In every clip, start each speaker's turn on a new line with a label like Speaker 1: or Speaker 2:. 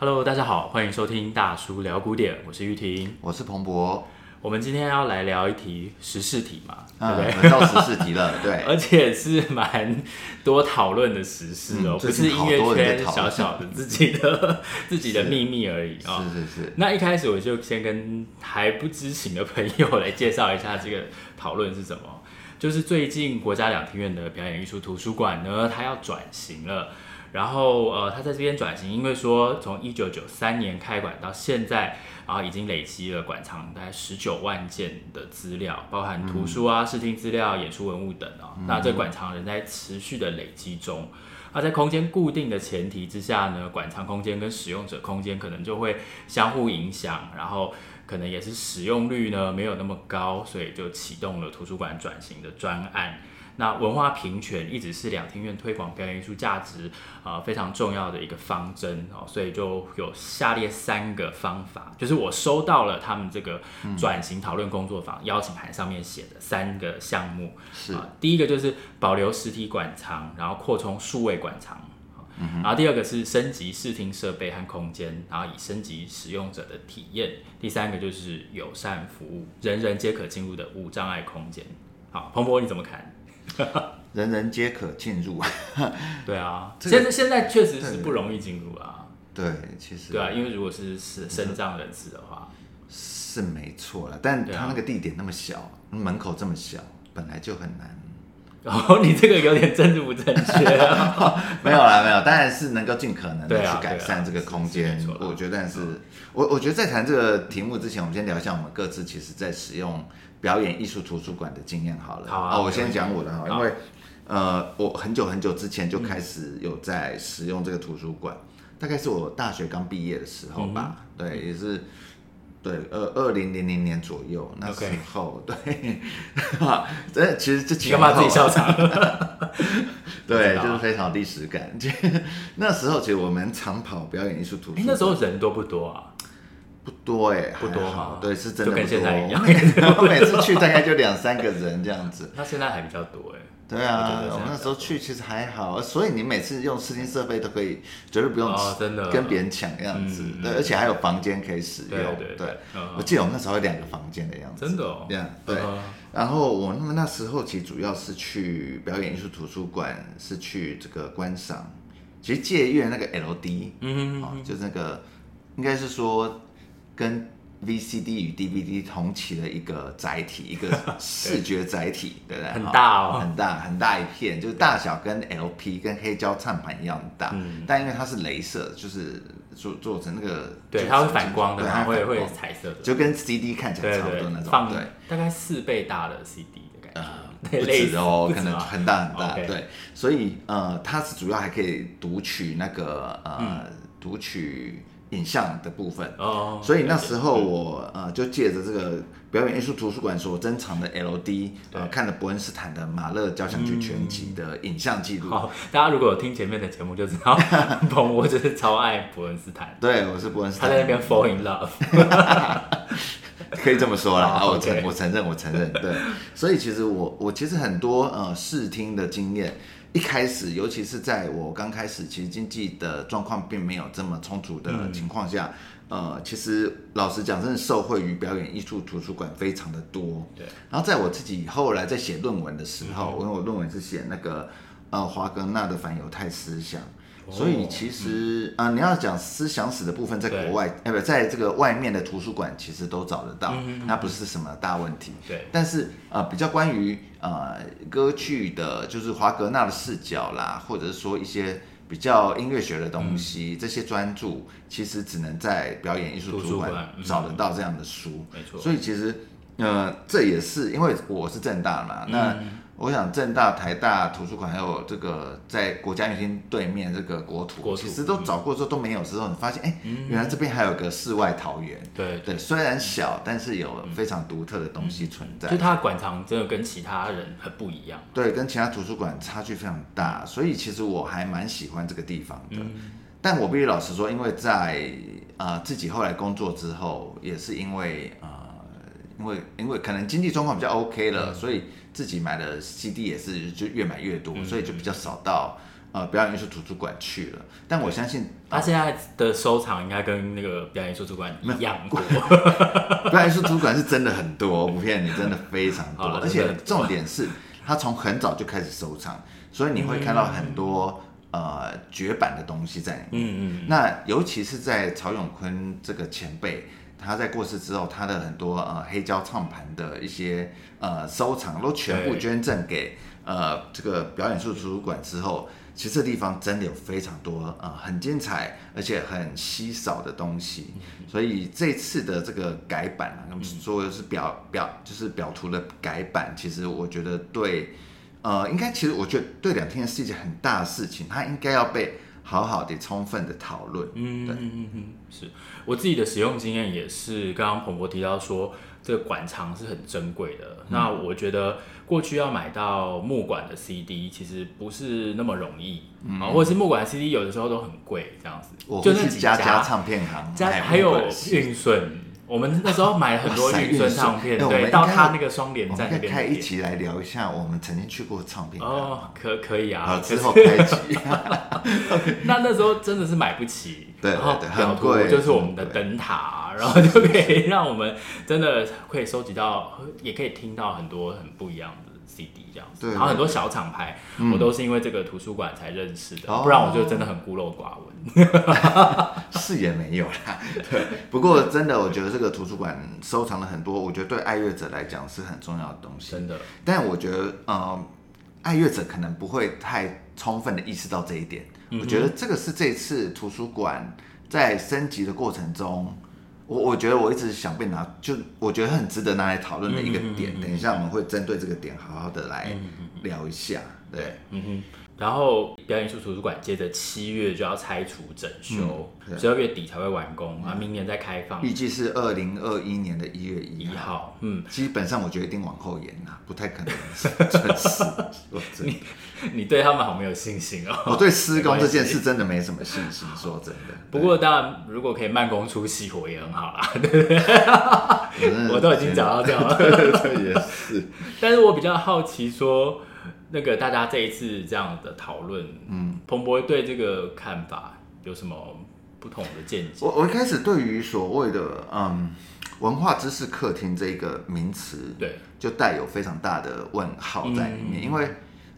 Speaker 1: Hello，大家好，欢迎收听大叔聊古典，我是玉婷，
Speaker 2: 我是彭博。
Speaker 1: 我们今天要来聊一题时事题嘛，
Speaker 2: 嗯、
Speaker 1: 对不
Speaker 2: 对？到时事题了，对，
Speaker 1: 而且是蛮多讨论的时事哦、不是音乐圈小小的自己的 自己的秘密而已啊、喔。
Speaker 2: 是是是。
Speaker 1: 那一开始我就先跟还不知情的朋友来介绍一下这个讨论是什么，就是最近国家两厅院的表演艺术图书馆呢，它要转型了。然后呃，他在这边转型，因为说从一九九三年开馆到现在，然后已经累积了馆藏大概十九万件的资料，包含图书啊、视听资料、演出文物等啊。嗯、那这馆藏仍在持续的累积中。那在空间固定的前提之下呢，馆藏空间跟使用者空间可能就会相互影响，然后可能也是使用率呢没有那么高，所以就启动了图书馆转型的专案。那文化平权一直是两厅院推广表演艺术价值啊、呃、非常重要的一个方针哦，所以就有下列三个方法，就是我收到了他们这个转型讨论工作坊、嗯、邀请函上面写的三个项目
Speaker 2: 是、
Speaker 1: 呃，第一个就是保留实体馆藏，然后扩充数位馆藏，然后第二个是升级视听设备和空间，然后以升级使用者的体验，第三个就是友善服务，人人皆可进入的无障碍空间。好，彭博你怎么看？
Speaker 2: 人人皆可进入，
Speaker 1: 对啊，
Speaker 2: 这个、
Speaker 1: 现在现在确实是不容易进入啊。
Speaker 2: 对，其实
Speaker 1: 对啊，因为如果是是身障人士的话，
Speaker 2: 是没错了。但他那个地点那么小，啊、门口这么小，本来就很难。
Speaker 1: 哦，你这个有点政治不正确。
Speaker 2: 没有啦，没有，当然是能够尽可能的去改善这个空间。我觉得是，我我觉得在谈这个题目之前，我们先聊一下我们各自其实在使用表演艺术图书馆的经验好了。
Speaker 1: 好啊，
Speaker 2: 我先讲我的哈，因为呃，我很久很久之前就开始有在使用这个图书馆，嗯、大概是我大学刚毕业的时候吧，嗯、对，也是。对，二二零零零年左右那时候. 对，哈，这其实这几个
Speaker 1: 干嘛自己笑场？
Speaker 2: 对，就是非常有历史感。那时候其实我们长跑表演艺术图书馆，
Speaker 1: 那时候人多不多啊？
Speaker 2: 不多哎，
Speaker 1: 不多哈。
Speaker 2: 对，是真的不多。
Speaker 1: 跟现在一样，
Speaker 2: 我每次去大概就两三个人这样子。
Speaker 1: 那现在还比较多哎。
Speaker 2: 对啊，我那时候去其实还好，所以你每次用视听设备都可以，绝对不用跟别人抢样子。对，而且还有房间可以使用。对对。我记得我们那时候有两个房间的样子。
Speaker 1: 真的哦。
Speaker 2: 这样对。然后我那么那时候其实主要是去表演艺术图书馆，是去这个观赏。其实借阅那个 LD，嗯嗯，就是那个应该是说跟。VCD 与 DVD 同期的一个载体，一个 视觉载体，对不对？
Speaker 1: 很大哦，
Speaker 2: 很大很大一片，就是大小跟 LP 跟黑胶唱盘一样大，但因为它是镭射，就是做做成那个，
Speaker 1: 对，它会反光的，它会会彩色的，
Speaker 2: 就跟 CD 看起来差不多那种，
Speaker 1: 放对，大概四倍大的 CD 的感觉，
Speaker 2: 不止哦，可能很大很大，对，所以呃，它是主要还可以读取那个呃，读取。影像的部分哦，所以那时候我呃就借着这个表演艺术图书馆所珍藏的 LD，呃看了伯恩斯坦的马勒交响曲全集的影像记录。
Speaker 1: 好，大家如果有听前面的节目就知道，彭博就是超爱伯恩斯坦。
Speaker 2: 对，我是伯恩斯坦。
Speaker 1: 他在那边 fall in love，
Speaker 2: 可以这么说啦。我承我承认我承认，对。所以其实我我其实很多呃视听的经验。一开始，尤其是在我刚开始，其实经济的状况并没有这么充足的情况下，嗯、呃，其实老实讲，真的受惠于表演艺术图书馆非常的多。对。然后在我自己后来在写论文的时候，因为、嗯、我论文是写那个呃华格纳的反犹太思想。所以其实呃，你要讲思想史的部分，在国外，哎对，不，在这个外面的图书馆其实都找得到，那不是什么大问题。对，但是呃，比较关于呃歌剧的，就是华格纳的视角啦，或者是说一些比较音乐学的东西，嗯、这些专著其实只能在表演艺术图书馆找得到这样的书。没错，所以其实呃，这也是因为我是正大嘛，那。嗯我想正大、台大图书馆还有这个在国家音乐厅对面这个国土其实都找过之后都没有之后，你发现哎，原来这边还有个世外桃源。对对，虽然小，但是有非常独特的东西存在。就
Speaker 1: 它的馆藏真的跟其他人很不一样。
Speaker 2: 对，跟其他图书馆差距非常大，所以其实我还蛮喜欢这个地方的。嗯、但我必须老实说，因为在啊、呃、自己后来工作之后，也是因为啊。呃因为因为可能经济状况比较 OK 了，嗯、所以自己买的 CD 也是就越买越多，嗯、所以就比较少到呃表演艺术图书馆去了。但我相信
Speaker 1: 他现在的收藏应该跟那个表演艺术图书馆一样多。
Speaker 2: 表演艺术图书馆是真的很多，不骗你，真的非常多。而且重点是，他从很早就开始收藏，所以你会看到很多。呃，绝版的东西在里面。嗯嗯。那尤其是在曹永坤这个前辈，他在过世之后，他的很多呃黑胶唱盘的一些呃收藏，都全部捐赠给呃这个表演艺术图书馆之后，其实这地方真的有非常多呃很精彩而且很稀少的东西。所以这次的这个改版啊，他们说的是表表就是表图的改版，其实我觉得对。呃，应该其实我觉得对两厅院是一件很大的事情，它应该要被好好的、充分的讨论。嗯嗯嗯嗯，
Speaker 1: 是我自己的使用经验也是，刚刚彭博提到说这个馆藏是很珍贵的。嗯、那我觉得过去要买到木管的 CD 其实不是那么容易啊，嗯、或者是木管的 CD 有的时候都很贵，这样子。
Speaker 2: 我就是几家家唱片行，
Speaker 1: 家还有运顺。我们那时候买了很多运顺唱片，对，到他那个双连站那
Speaker 2: 边。一起来聊一下我们曾经去过的唱片。
Speaker 1: 哦，可可以啊。
Speaker 2: 之后开启。
Speaker 1: 那那时候真的是买不起，
Speaker 2: 对，然后
Speaker 1: 很贵，就是我们的灯塔，然后就可以让我们真的可以收集到，也可以听到很多很不一样的。CD 这样子，然后很多小厂牌，嗯、我都是因为这个图书馆才认识的，哦、不然我就真的很孤陋寡闻。
Speaker 2: 是也没有啦，对。不过真的，我觉得这个图书馆收藏了很多，我觉得对爱乐者来讲是很重要的东西。
Speaker 1: 真的，
Speaker 2: 但我觉得，呃，爱乐者可能不会太充分的意识到这一点。嗯、我觉得这个是这次图书馆在升级的过程中。我我觉得我一直想被拿，就我觉得很值得拿来讨论的一个点。嗯嗯嗯、等一下我们会针对这个点好好的来聊一下。嗯、对，嗯哼。
Speaker 1: 然后表演艺术图书馆接着七月就要拆除整修，十二、嗯、月底才会完工，啊，明年再开放，
Speaker 2: 预计是二零二一年的一月一号。
Speaker 1: 号嗯，
Speaker 2: 基本上我觉得一定往后延啊，不太可能准时。
Speaker 1: 你你对他们好没有信心哦？
Speaker 2: 我对施工这件事真的没什么信心，说真的。
Speaker 1: 不过当然，如果可以慢工出细活也很好啦，对不对？我都已经讲到这样了，
Speaker 2: 对对对，也是。
Speaker 1: 但是我比较好奇说。那个大家这一次这样的讨论，嗯，彭博对这个看法有什么不同的见解？
Speaker 2: 我我一开始对于所谓的嗯文化知识客厅这个名词，
Speaker 1: 对，
Speaker 2: 就带有非常大的问号在里面，嗯、因为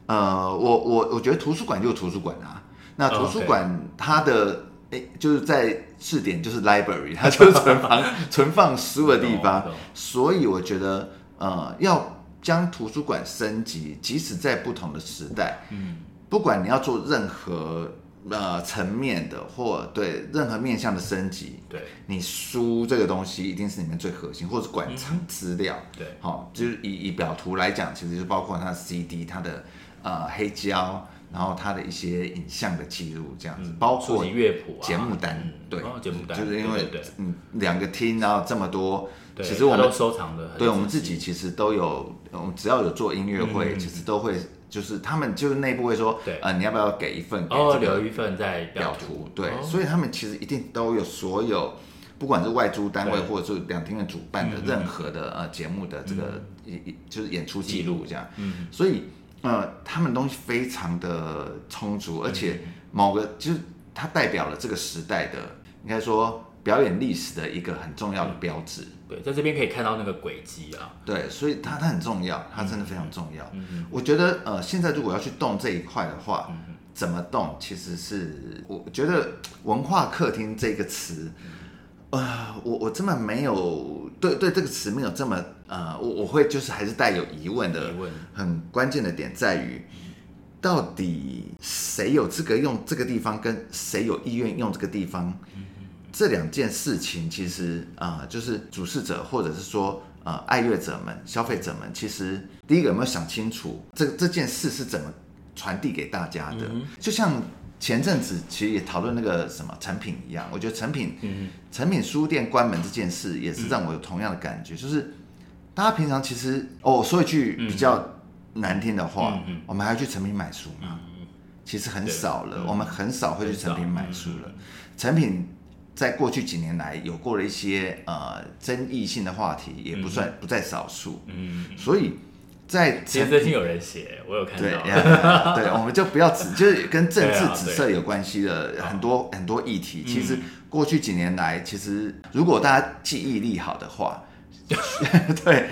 Speaker 2: 呃，我我我觉得图书馆就是图书馆啊，那图书馆它的诶、哦 okay 欸、就是在字典就是 library，它就是存放 存放书的地方，所以我觉得呃要。将图书馆升级，即使在不同的时代，嗯，不管你要做任何呃层面的或对任何面向的升级，
Speaker 1: 对，你
Speaker 2: 书这个东西一定是里面最核心，或者是馆藏资料，
Speaker 1: 嗯、对，
Speaker 2: 好、哦，就是以以表图来讲，其实就包括它的 CD、它的呃黑胶，然后他的一些影像的记录，这样子，嗯、包括
Speaker 1: 乐谱、
Speaker 2: 节目单，
Speaker 1: 嗯、
Speaker 2: 对，
Speaker 1: 节目单，
Speaker 2: 就是因
Speaker 1: 为
Speaker 2: 嗯两个厅，然后这么多。其实我们
Speaker 1: 都收藏的，
Speaker 2: 对我们自己其实都有，我们只要有做音乐会，嗯、其实都会，就是他们就是内部会说，
Speaker 1: 对，
Speaker 2: 呃，你要不要给一份给
Speaker 1: 哦，留一份在表
Speaker 2: 图，对，哦、所以他们其实一定都有所有，不管是外租单位或者是两厅院主办的任何的呃节目的这个一、嗯、就是演出记录这样，嗯，所以呃他们东西非常的充足，而且某个就是它代表了这个时代的，应该说。表演历史的一个很重要的标志，
Speaker 1: 对，在这边可以看到那个轨迹啊，
Speaker 2: 对，所以它它很重要，它真的非常重要。嗯嗯，我觉得呃，现在如果要去动这一块的话，怎么动？其实是我觉得文化客厅这个词，呃，我我真的没有对对这个词没有这么呃，我我会就是还是带有疑问的。疑问。很关键的点在于，到底谁有资格用这个地方，跟谁有意愿用这个地方？这两件事情其实啊、呃，就是主事者或者是说呃爱乐者们、消费者们，其实第一个有没有想清楚这这件事是怎么传递给大家的？嗯、就像前阵子其实也讨论那个什么成品一样，我觉得成品、嗯、哼诚品书店关门这件事也是让我有同样的感觉，嗯、就是大家平常其实哦说一句比较难听的话，嗯、我们还要去成品买书吗？嗯、其实很少了，嗯、我们很少会去成品买书了，成品。在过去几年来，有过了一些呃争议性的话题，也不算不在少数。嗯，所以在
Speaker 1: 其实最近有人写，我有看到。
Speaker 2: 对，对，我们就不要只就是跟政治紫色有关系的很多很多议题。其实过去几年来，其实如果大家记忆力好的话，对，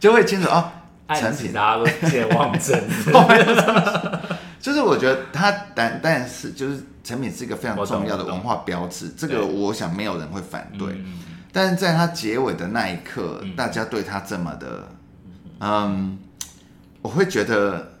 Speaker 2: 就会清楚哦。成品
Speaker 1: 大家都健忘症，
Speaker 2: 就是我觉得它但但是就是成品是一个非常重要的文化标志，这个我想没有人会反对。但是在它结尾的那一刻，大家对它这么的，嗯。我会觉得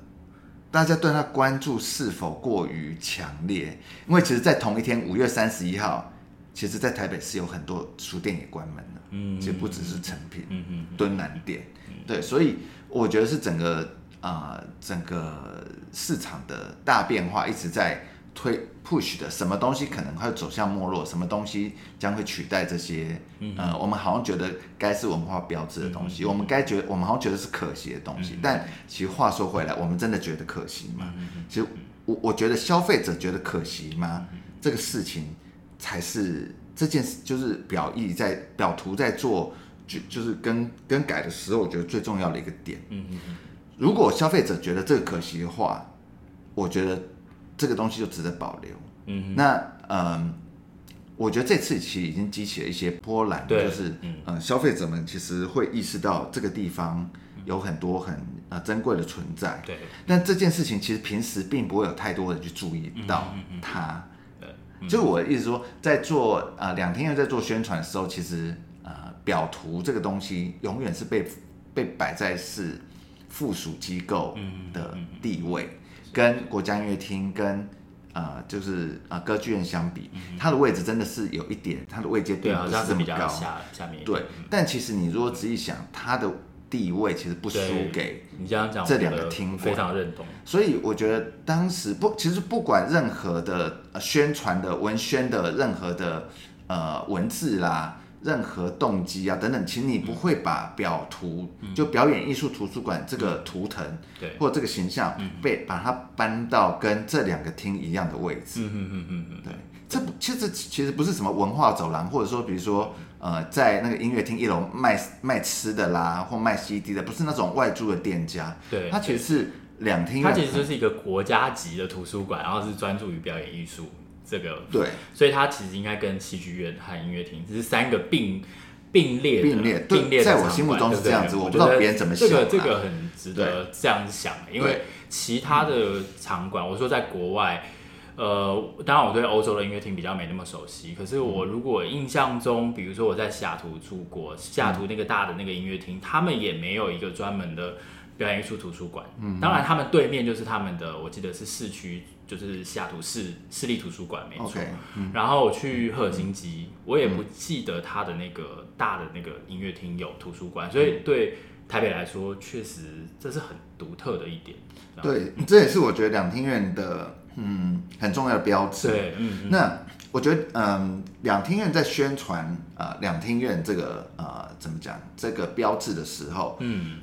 Speaker 2: 大家对他关注是否过于强烈？因为其实，在同一天五月三十一号，其实，在台北是有很多书店也关门了，嗯，其实不只是成品，嗯嗯，敦南店，对，所以我觉得是整个啊、呃，整个市场的大变化一直在。推 push 的什么东西可能会走向没落，什么东西将会取代这些？嗯，呃，我们好像觉得该是文化标志的东西，嗯、我们该觉得我们好像觉得是可惜的东西。嗯、但其实话说回来，我们真的觉得可惜吗？嗯、其实我我觉得消费者觉得可惜吗？嗯、这个事情才是这件事，就是表意在表图在做就就是更更改的时候，我觉得最重要的一个点。嗯嗯嗯。如果消费者觉得这个可惜的话，我觉得。这个东西就值得保留。嗯，那嗯，我觉得这次其实已经激起了一些波澜，就是嗯、呃，消费者们其实会意识到这个地方有很多很呃珍贵的存在。对，但这件事情其实平时并不会有太多人去注意到它。对，就我的意思说，在做呃两天又在做宣传的时候，其实呃表图这个东西永远是被被摆在是附属机构的地位。跟国家音乐厅跟呃就是呃歌剧院相比，它的位置真的是有一点，它的位阶并不是这么高。下下面对，嗯、但其实你如果仔细想，它的地位其实不输给你这样讲这两个厅，
Speaker 1: 非常认同。
Speaker 2: 所以我觉得当时不，其实不管任何的宣传的文宣的任何的呃文字啦。任何动机啊等等，其实你不会把表图、嗯、就表演艺术图书馆这个图腾，对，或者这个形象被把它搬到跟这两个厅一样的位置。嗯嗯嗯嗯对，这不其实其实不是什么文化走廊，或者说比如说呃，在那个音乐厅一楼卖卖吃的啦，或卖 CD 的，不是那种外租的店家。对，它其实是两厅，
Speaker 1: 它其实就是一个国家级的图书馆，然后是专注于表演艺术。这个
Speaker 2: 对，
Speaker 1: 所以它其实应该跟戏剧院和音乐厅只是三个并并列
Speaker 2: 并列并列，在我心目中是这样子，我不知道别人怎么想。
Speaker 1: 这个这个很值得这样子想，因为其他的场馆，我说在国外，呃，当然我对欧洲的音乐厅比较没那么熟悉，可是我如果印象中，比如说我在西雅图住过，西雅图那个大的那个音乐厅，他们也没有一个专门的。表演艺术图书馆，嗯，当然他们对面就是他们的，我记得是市区，就是西雅图市市立图书馆，没错。Okay, 嗯、然后去赫尔辛基，嗯、我也不记得他的那个大的那个音乐厅有图书馆，嗯、所以对台北来说，确实这是很独特的一点。
Speaker 2: 对，这也是我觉得两厅院的嗯很重要的标志。对，嗯，嗯那我觉得嗯两厅院在宣传啊两厅院这个呃怎么讲这个标志的时候，嗯。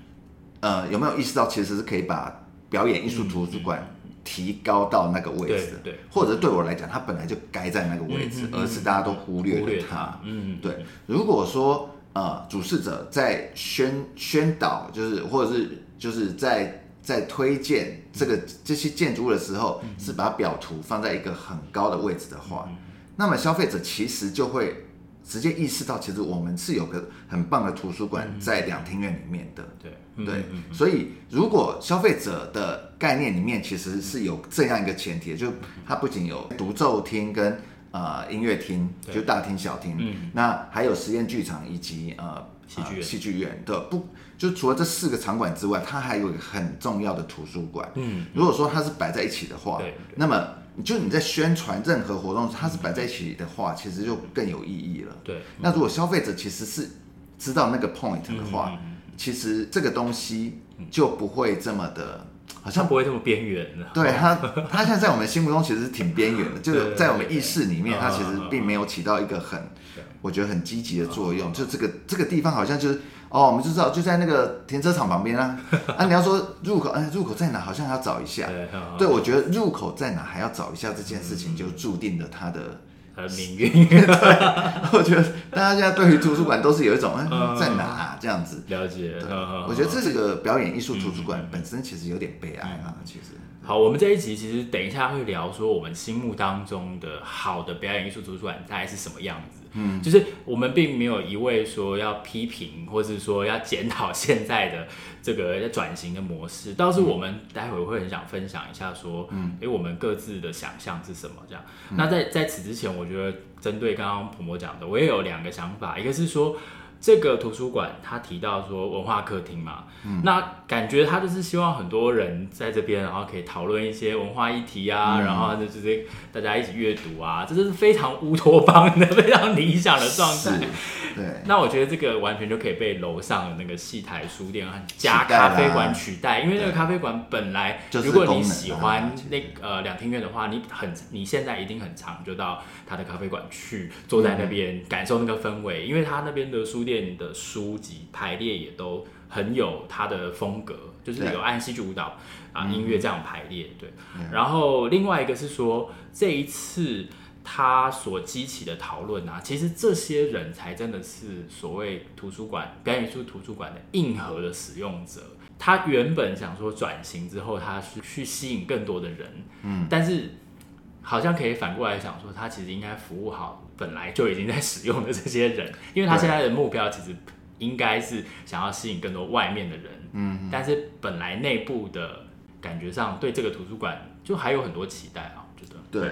Speaker 2: 呃，有没有意识到其实是可以把表演艺术图书馆提高到那个位置的？对，或者对我来讲，它本来就该在那个位置，而是大家都忽略了它。嗯，对。如果说呃，主事者在宣宣导，就是或者是就是在在推荐这个这些建筑物的时候，是把表图放在一个很高的位置的话，那么消费者其实就会。直接意识到，其实我们是有个很棒的图书馆在两厅院里面的。对。对，所以如果消费者的概念里面其实是有这样一个前提，就它不仅有独奏厅跟呃音乐厅，就大厅小厅，那还有实验剧场以及呃戏剧戏剧院的不，就除了这四个场馆之外，它还有一个很重要的图书馆。嗯，如果说它是摆在一起的话，那么。就你在宣传任何活动，它是摆在一起的话，其实就更有意义了。对。那如果消费者其实是知道那个 point 的话，其实这个东西就不会这么的，好像
Speaker 1: 不会这么边缘。
Speaker 2: 对它，它现在在我们心目中其实是挺边缘的，就是在我们意识里面，它其实并没有起到一个很，我觉得很积极的作用。就这个这个地方好像就是。哦，我们就知道就在那个停车场旁边啊。啊，你要说入口，哎，入口在哪？好像还要找一下。对，对，我觉得入口在哪还要找一下这件事情，就注定了它的
Speaker 1: 他的命运。
Speaker 2: 我觉得大家现在对于图书馆都是有一种嗯在哪、啊、这样子
Speaker 1: 了解。
Speaker 2: 我觉得这是个表演艺术图书馆本身其实有点悲哀啊，其实。
Speaker 1: 好，我们这一集其实等一下会聊说我们心目当中的好的表演艺术图书馆大概是什么样子。嗯，就是我们并没有一味说要批评，或是说要检讨现在的这个转型的模式，倒是我们待会会很想分享一下说，嗯，哎，我们各自的想象是什么这样。那在在此之前，我觉得针对刚刚婆婆讲的，我也有两个想法，一个是说。这个图书馆，他提到说文化客厅嘛，嗯、那感觉他就是希望很多人在这边，然后可以讨论一些文化议题啊，嗯、然后就是大家一起阅读啊，这就是非常乌托邦的、非常理想的状态。
Speaker 2: 对，
Speaker 1: 那我觉得这个完全就可以被楼上的那个戏台书店和加咖啡馆取代，因为那个咖啡馆本来，如果你喜欢那呃两厅院的话，你很你现在一定很常就到他的咖啡馆去，坐在那边感受那个氛围，因为他那边的书店的书籍排列也都很有他的风格，就是有按戏剧舞蹈啊音乐这样排列，对。然后另外一个是说这一次。他所激起的讨论啊，其实这些人才真的是所谓图书馆表演艺术图书馆的硬核的使用者。他原本想说转型之后，他是去吸引更多的人，嗯，但是好像可以反过来想说，他其实应该服务好本来就已经在使用的这些人，因为他现在的目标其实应该是想要吸引更多外面的人，嗯，但是本来内部的感觉上对这个图书馆就还有很多期待啊，我觉得。
Speaker 2: 对。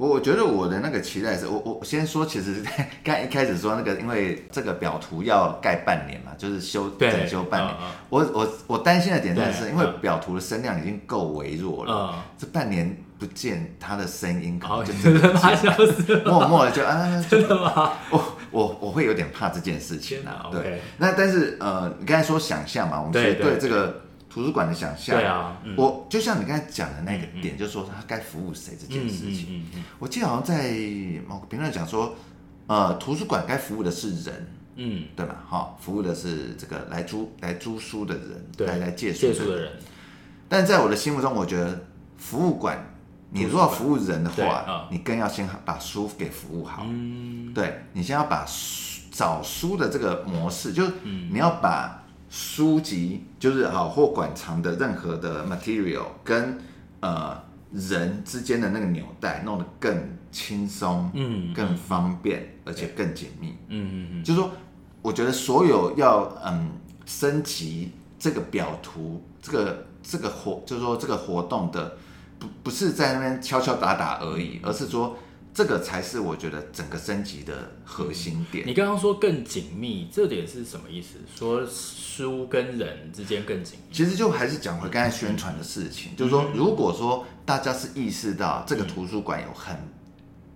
Speaker 2: 我我觉得我的那个期待是，我我先说，其实 刚一开始说那个，因为这个表图要盖半年嘛，就是修整修半年。我我我担心的点在是，因为表图的声量已经够微弱了，这半年不见他的声音，可能就真的消失了，默默的就啊，
Speaker 1: 真的吗？
Speaker 2: 我我我会有点怕这件事情啊。对，那但是呃，你刚才说想象嘛，我们对对这个。图书馆的想象，对啊，嗯、我就像你刚才讲的那个点，嗯嗯、就是说他该服务谁这件事情。我记得好像在某个评论讲说，呃，图书馆该服务的是人，嗯，对吧？哈，服务的是这个来租来租书的人，对来来借书的人。但在我的心目中，我觉得服务馆，你如果服务人的话，哦、你更要先把书给服务好。嗯，对，你先要把书找书的这个模式，就是你要把。书籍就是好或馆藏的任何的 material 跟呃人之间的那个纽带弄得更轻松，嗯，更方便，而且更紧密，嗯嗯嗯，就是说，我觉得所有要嗯升级这个表图，这个这个活，就是说这个活动的不不是在那边敲敲打打而已，而是说。这个才是我觉得整个升级的核心点。
Speaker 1: 你刚刚说更紧密，这点是什么意思？说书跟人之间更紧密？
Speaker 2: 其实就还是讲回刚才宣传的事情，嗯、就是说，如果说大家是意识到这个图书馆有很、嗯、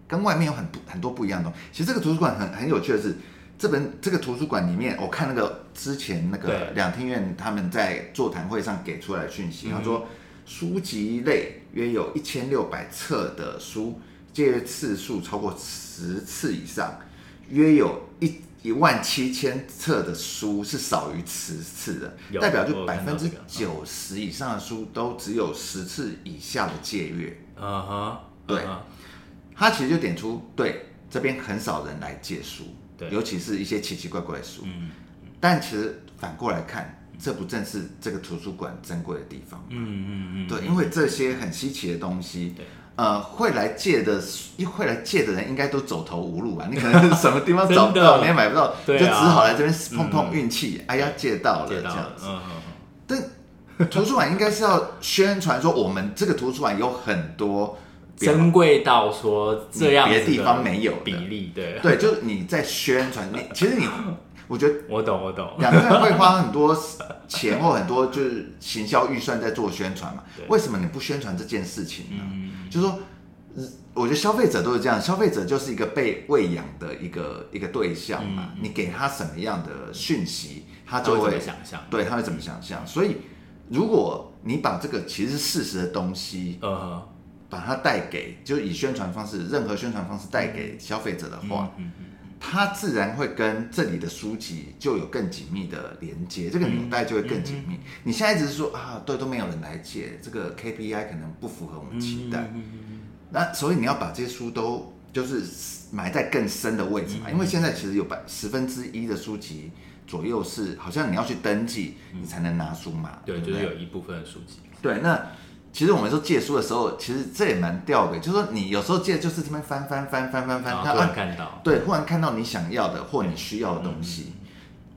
Speaker 2: 跟外面有很很多不一样的东西，其实这个图书馆很很有趣的是，这本这个图书馆里面，我看那个之前那个两厅院他们在座谈会上给出来的讯息，他、嗯、说书籍类约有一千六百册的书。借阅次数超过十次以上，约有一一万七千册的书是少于十次的，代表就百分之九十以上的书都只有十次以下的借阅。嗯哼，对，他其实就点出，对这边很少人来借书，对尤其是一些奇奇怪怪的书。嗯，但其实反过来看，这不正是这个图书馆珍贵的地方吗？嗯嗯嗯，对，因为这些很稀奇的东西。呃，会来借的，一会来借的人应该都走投无路吧？你可能什么地方 找不到，你也买不到，就只好来这边碰碰运气。哎呀，借到了这样子。但图书馆应该是要宣传说，我们这个图书馆有很多
Speaker 1: 珍贵到说这样
Speaker 2: 别的地方没有
Speaker 1: 比例。对
Speaker 2: 对，就是你在宣传，你其实你。我觉得
Speaker 1: 我懂，我懂。
Speaker 2: 两个人会花很多钱或很多就是行销预算在做宣传嘛？对为什么你不宣传这件事情呢？嗯、就是说，我觉得消费者都是这样，消费者就是一个被喂养的一个一个对象嘛。嗯、你给他什么样的讯息，他就会，
Speaker 1: 会想象，
Speaker 2: 对，他会怎么想象。所以，如果你把这个其实是事实的东西，呃，把它带给，就以宣传方式，任何宣传方式带给消费者的话，嗯。它自然会跟这里的书籍就有更紧密的连接，这个纽带就会更紧密。嗯嗯、你现在只是说啊，对，都没有人来借，这个 KPI 可能不符合我们期待。那所以你要把这些书都就是埋在更深的位置嘛。因为现在其实有百十分之一的书籍左右是好像你要去登记，你才能拿书嘛。
Speaker 1: 对，就是有一部分的书籍。
Speaker 2: 对，那。其实我们说借书的时候，其实这也蛮吊的，就是说你有时候借就是这边翻翻翻翻翻翻，
Speaker 1: 然后突然看到，
Speaker 2: 对，忽然看到你想要的或你需要的东西。嗯、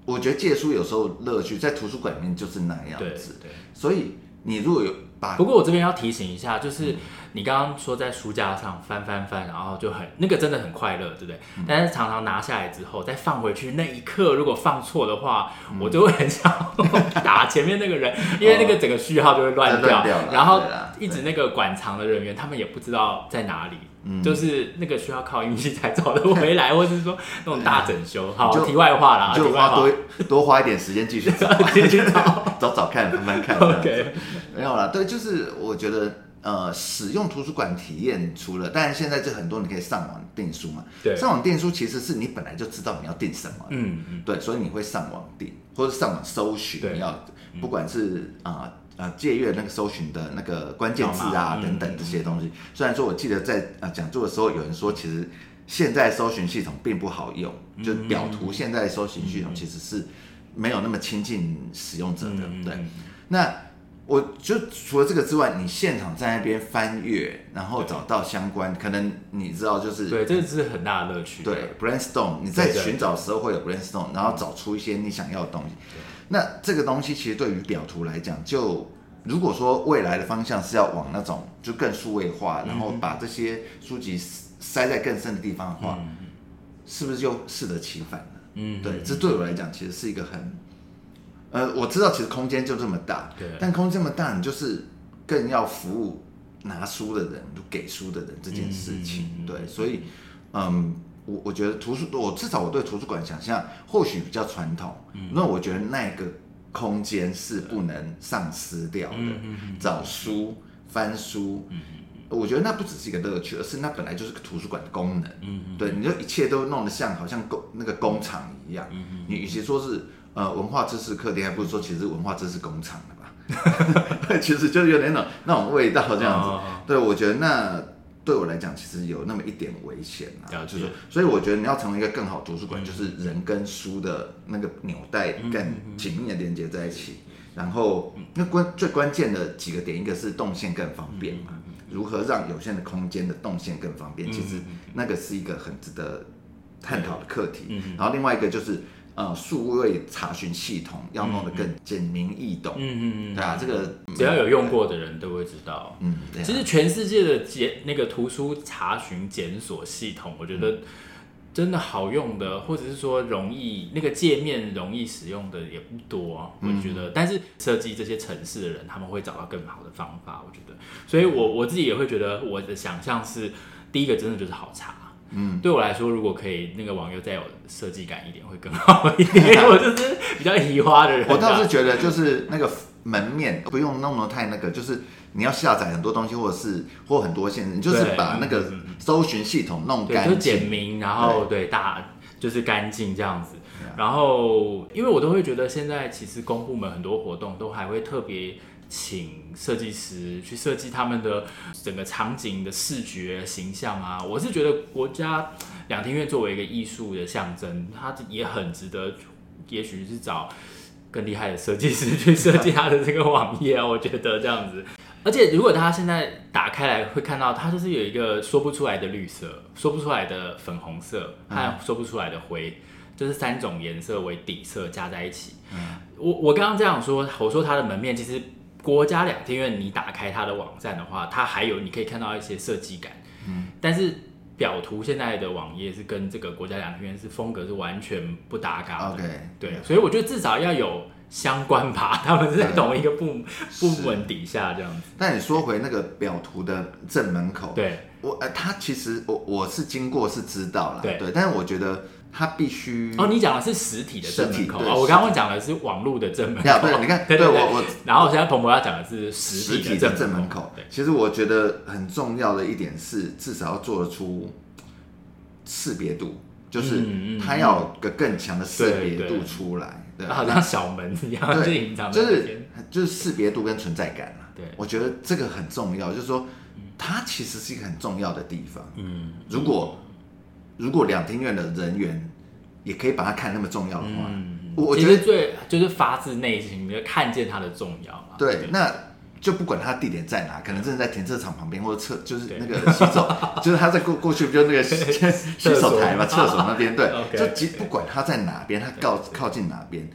Speaker 2: 我觉得借书有时候乐趣在图书馆里面就是那样子，对，对，所以你如果有把。
Speaker 1: 不过我这边要提醒一下，就是你刚刚说在书架上翻翻翻，然后就很那个真的很快乐，对不对？嗯、但是常常拿下来之后再放回去那一刻，如果放错的话，嗯、我就会很想打前面那个人，因为那个整个序号就会乱掉，哦、然后一直那个馆藏的人员他们也不知道在哪里。就是那个需要靠运气才找得回来，或者是说那种大整修。好，题外话啦，
Speaker 2: 就花多多花一点时间继续找，继续找，找找看，慢慢看。
Speaker 1: OK，
Speaker 2: 没有啦，对，就是我觉得呃，使用图书馆体验除了，当然现在就很多你可以上网订书嘛。对，上网订书其实是你本来就知道你要订什么。嗯嗯。对，所以你会上网订，或者上网搜寻你要，不管是啊。呃，借阅那个搜寻的那个关键字啊，等等这些东西。虽然说我记得在呃讲座的时候，有人说其实现在搜寻系统并不好用，就表图现在搜寻系统其实是没有那么亲近使用者的。对，那我就除了这个之外，你现场在那边翻阅，然后找到相关，可能你知道就是
Speaker 1: 对，这是很大的乐趣。
Speaker 2: 对，brainstorm，你在寻找的时候会有 brainstorm，然后找出一些你想要的东西。那这个东西其实对于表图来讲，就如果说未来的方向是要往那种就更数位化，然后把这些书籍塞在更深的地方的话，嗯、是不是就适得其反了？嗯，对，这对我来讲其实是一个很，呃，我知道其实空间就这么大，对，但空间这么大，你就是更要服务拿书的人，就给书的人这件事情，嗯、对，所以，嗯。我我觉得图书，我至少我对图书馆想象或许比较传统，那、嗯、我觉得那个空间是不能丧失掉的。嗯、找书、翻书，嗯、我觉得那不只是一个乐趣，而是那本来就是个图书馆的功能。嗯、对，你就一切都弄得像好像工那个工厂一样。嗯、你与其说是呃文化知识客厅，还不如说其实文化知识工厂的吧？其实就有点那种那种味道这样子。哦、对，我觉得那。对我来讲，其实有那么一点危险啊，就是，所以我觉得你要成为一个更好图书馆，就是人跟书的那个纽带更紧密的连接在一起。然后，那关最关键的几个点，一个是动线更方便嘛，如何让有限的空间的动线更方便，其实那个是一个很值得探讨的课题。然后另外一个就是。呃，数位查询系统要弄得更简明易懂。嗯嗯嗯，对啊，这个
Speaker 1: 只要有用过的人都会知道。嗯，对其实全世界的检那个图书查询检索系统，我觉得真的好用的，或者是说容易那个界面容易使用的也不多。我觉得，但是设计这些城市的人，他们会找到更好的方法。我觉得，所以我我自己也会觉得，我的想象是第一个真的就是好查。嗯，对我来说，如果可以那个网游再有设计感一点，会更好一点。我就是比较移花的人。
Speaker 2: 我倒是觉得，就是那个门面不用弄得太那个，就是你要下载很多东西，或者是或很多限制，你就是把那个搜寻系统弄干净，
Speaker 1: 就简明，然后对，对大就是干净这样子。然后，因为我都会觉得，现在其实公部门很多活动都还会特别。请设计师去设计他们的整个场景的视觉形象啊，我是觉得国家两厅院作为一个艺术的象征，它也很值得，也许是找更厉害的设计师去设计它的这个网页啊，我觉得这样子。而且如果大家现在打开来会看到，它就是有一个说不出来的绿色，说不出来的粉红色，还有说不出来的灰，就是三种颜色为底色加在一起。我我刚刚这样说，我说它的门面其实。国家两厅院，你打开它的网站的话，它还有你可以看到一些设计感。嗯，但是表图现在的网页是跟这个国家两厅院是风格是完全不搭嘎的。OK，对，所以我觉得至少要有相关吧，他们是在同一个部部门底下这样子。
Speaker 2: 但你说回那个表图的正门口，
Speaker 1: 对
Speaker 2: 我呃，他其实我我是经过是知道了，对，但是我觉得。它必须
Speaker 1: 哦，你讲的是实体的正门口啊，我刚刚讲的是网络的正门口。
Speaker 2: 对，你看，对我我，
Speaker 1: 然后现在彭博要讲的是实体的正门口。
Speaker 2: 对，其实我觉得很重要的一点是，至少要做得出识别度，就是它要有个更强的识别度出来。对，
Speaker 1: 好像小门一样，
Speaker 2: 对，就是就是识别度跟存在感。对，我觉得这个很重要，就是说它其实是一个很重要的地方。嗯，如果如果两厅院的人员也可以把它看那么重要的话，
Speaker 1: 嗯，
Speaker 2: 我觉得
Speaker 1: 最就是发自内心的看见它的重要嘛。
Speaker 2: 对，对那就不管它地点在哪，可能真的在停车场旁边，或者厕就是那个洗手，就是他在过过去，不就那个洗 洗手台嘛，厕所那边，对，就即不管它在哪边，它靠靠近哪边，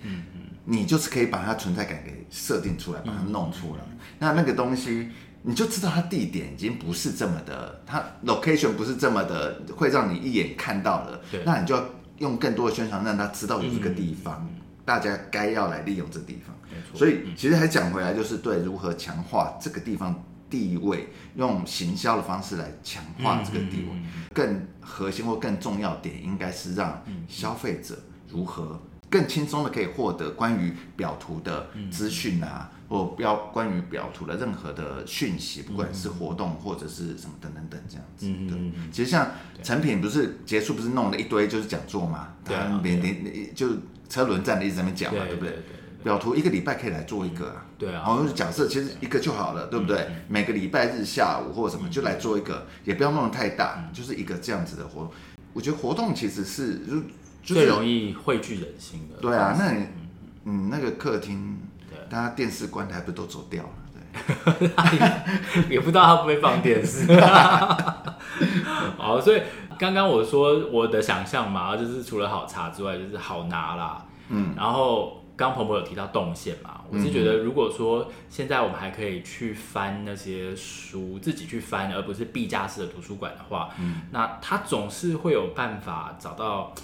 Speaker 2: 你就是可以把它存在感给设定出来，把它弄出来。那那个东西。你就知道它地点已经不是这么的，它 location 不是这么的会让你一眼看到了。对，那你就要用更多的宣传让他知道有这个地方，嗯、大家该要来利用这地方。没错。所以其实还讲回来，就是对如何强化这个地方地位，用行销的方式来强化这个地位。嗯嗯嗯、更核心或更重要点，应该是让消费者如何更轻松的可以获得关于表图的资讯啊。嗯或标关于表图的任何的讯息，不管是活动或者是什么等等等这样子。嗯嗯嗯。其实像成品不是结束不是弄了一堆就是讲座嘛？对啊。连连就车轮战的一直在那边讲嘛，对不对？表图一个礼拜可以来做一个啊。对啊。然后假设其实一个就好了，对不对？每个礼拜日下午或者什么就来做一个，也不要弄得太大，就是一个这样子的活动。我觉得活动其实是就
Speaker 1: 最容易汇聚人心的。
Speaker 2: 对啊，那你嗯那个客厅。大家电视关台不都走掉了？对，
Speaker 1: 也不知道他会不会放电视。好，所以刚刚我说我的想象嘛，就是除了好查之外，就是好拿啦。嗯，然后刚鹏鹏有提到动线嘛，我是觉得如果说现在我们还可以去翻那些书，自己去翻，而不是闭架式的图书馆的话，嗯，那他总是会有办法找到。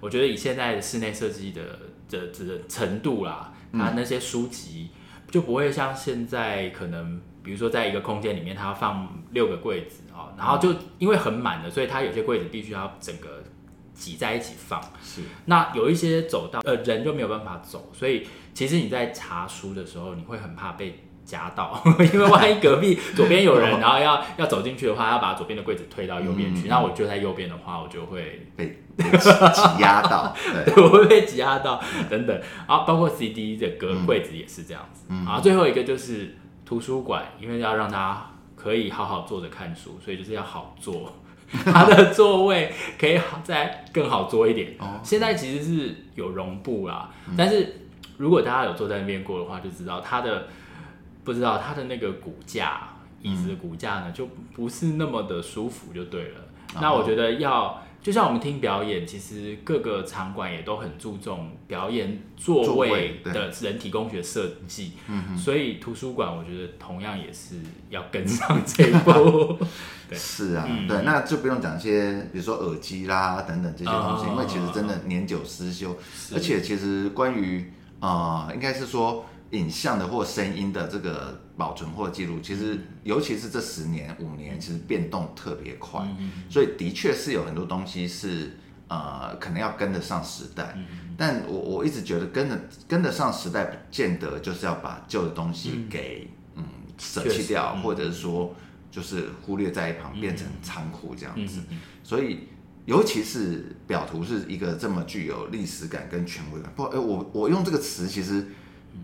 Speaker 1: 我觉得以现在的室内设计的的的程度啦。它那些书籍就不会像现在可能，比如说在一个空间里面，它要放六个柜子啊，然后就因为很满的，所以它有些柜子必须要整个挤在一起放。是，那有一些走道，呃，人就没有办法走，所以其实你在查书的时候，你会很怕被。夹到，因为万一隔壁左边有人，然后要要走进去的话，要把左边的柜子推到右边去，那、嗯、我就在右边的话，我就会
Speaker 2: 被挤压到，
Speaker 1: 对，我会被挤压到等等。然后包括 CD 的隔柜子也是这样子。嗯、然后最后一个就是图书馆，因为要让大家可以好好坐着看书，所以就是要好坐，它的座位可以好再更好坐一点。哦，现在其实是有绒布啦，嗯、但是如果大家有坐在那边过的话，就知道它的。不知道它的那个骨架，椅子的骨架呢，就不是那么的舒服，就对了。嗯、那我觉得要，就像我们听表演，其实各个场馆也都很注重表演座位的人体工学设计。嗯，所以图书馆我觉得同样也是要跟上这一步。对
Speaker 2: 是啊，嗯、对，那就不用讲一些，比如说耳机啦等等这些东西，哦、因为其实真的年久失修，而且其实关于啊、呃，应该是说。影像的或声音的这个保存或记录，其实尤其是这十年五年，其实变动特别快，所以的确是有很多东西是呃可能要跟得上时代。但我我一直觉得跟得跟得上时代，不见得就是要把旧的东西给嗯舍弃掉，或者是说就是忽略在一旁变成仓库这样子。所以尤其是表图是一个这么具有历史感跟权威感。不，哎，我我用这个词其实。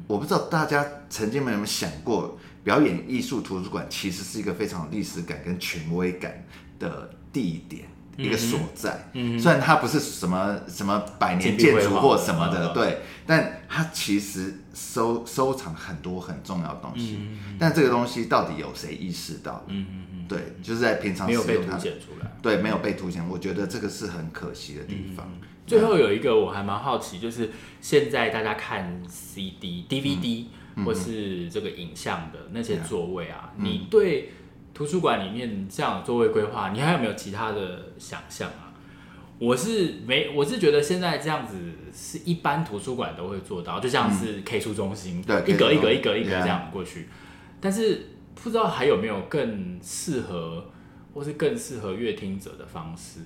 Speaker 2: 我不知道大家曾经有没有想过，表演艺术图书馆其实是一个非常有历史感跟权威感的地点，一个所在。嗯，虽然它不是什么什么百年建筑或什么的，对，但它其实收收藏很多很重要的东西。但这个东西到底有谁意识到？嗯嗯嗯，对，就是在平常
Speaker 1: 没有被凸显出来。
Speaker 2: 对，没有被凸显，我觉得这个是很可惜的地方。
Speaker 1: 最后有一个我还蛮好奇，就是现在大家看 CD、DVD 或是这个影像的那些座位啊，你对图书馆里面这样座位规划，你还有没有其他的想象啊？我是没，我是觉得现在这样子是一般图书馆都会做到，就像是 K 书中心，对，一格一格一格一格这样过去。但是不知道还有没有更适合，或是更适合阅听者的方式？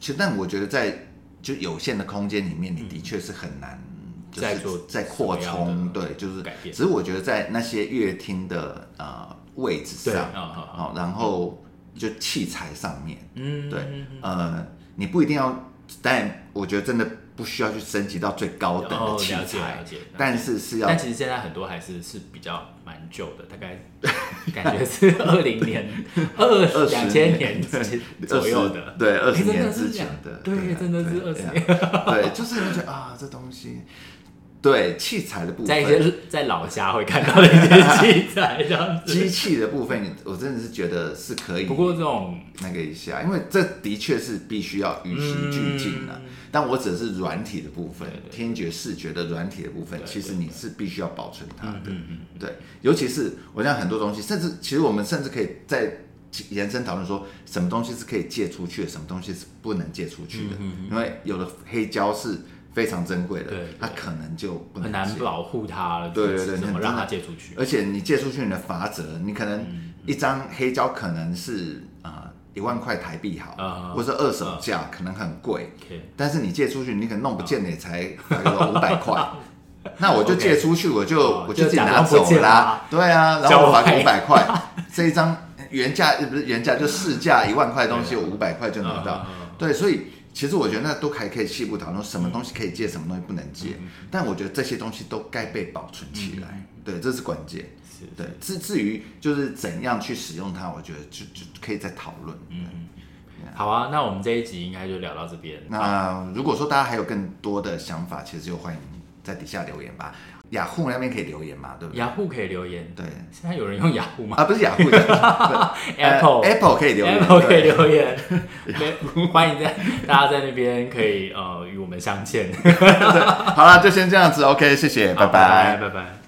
Speaker 2: 其实，但我觉得在就有限的空间里面，你的确是很难再做再扩充，对，就是改变。只是我觉得在那些乐厅的呃位置上，好，然后就器材上面，嗯，对，呃，你不一定要但我觉得真的不需要去升级到最高等的器材，
Speaker 1: 哦、
Speaker 2: 但是是要。
Speaker 1: 但其实现在很多还是是比较蛮旧的，大概 感觉是二零年、二两千年左右的，
Speaker 2: 对，二十年之前的，
Speaker 1: 对，真的是二十年，
Speaker 2: 对，就是你觉得啊，这东西。对器材的部分，
Speaker 1: 在一些在老家会看到的一些器材这样子，
Speaker 2: 机器的部分，我真的是觉得是可以。
Speaker 1: 不过这种
Speaker 2: 那个一下，因为这的确是必须要与时俱进的。但我指的是软体的部分，听觉、视觉的软体的部分，其实你是必须要保存它的。嗯对，尤其是我想很多东西，甚至其实我们甚至可以在延伸讨论说，什么东西是可以借出去的，什么东西是不能借出去的。因为有的黑胶是。非常珍贵的，它可能就不能
Speaker 1: 很难保护它了。
Speaker 2: 对对对，
Speaker 1: 怎么让它借出去？
Speaker 2: 而且你借出去你的罚则，你可能一张黑胶可能是啊一万块台币好，或者二手价可能很贵。但是你借出去，你可能弄不见的也才 五百块。那我就借出去，我就我就自己拿走啦。对啊，然后我罚个五百块，这一张原价不是原价，就市价一万块的东西，我五百块就拿到。对，所以。其实我觉得那都还可以细部讨论，什么东西可以借，什么东西不能借。嗯、但我觉得这些东西都该被保存起来，嗯、对，这是关键。是，对。至至于就是怎样去使用它，我觉得就就可以再讨论。嗯，
Speaker 1: 好啊，那我们这一集应该就聊到这边。
Speaker 2: 那如果说大家还有更多的想法，其实就欢迎在底下留言吧。雅虎那边可以留言嘛？对不对？
Speaker 1: 雅虎可以留言。对，现在有人用雅虎吗？
Speaker 2: 啊，不是雅虎，Apple Apple 可以留言
Speaker 1: ，Apple 可以留言。欢迎在大家在那边可以呃与我们相见。
Speaker 2: 好了，就先这样子，OK，谢谢，拜拜，
Speaker 1: 拜拜。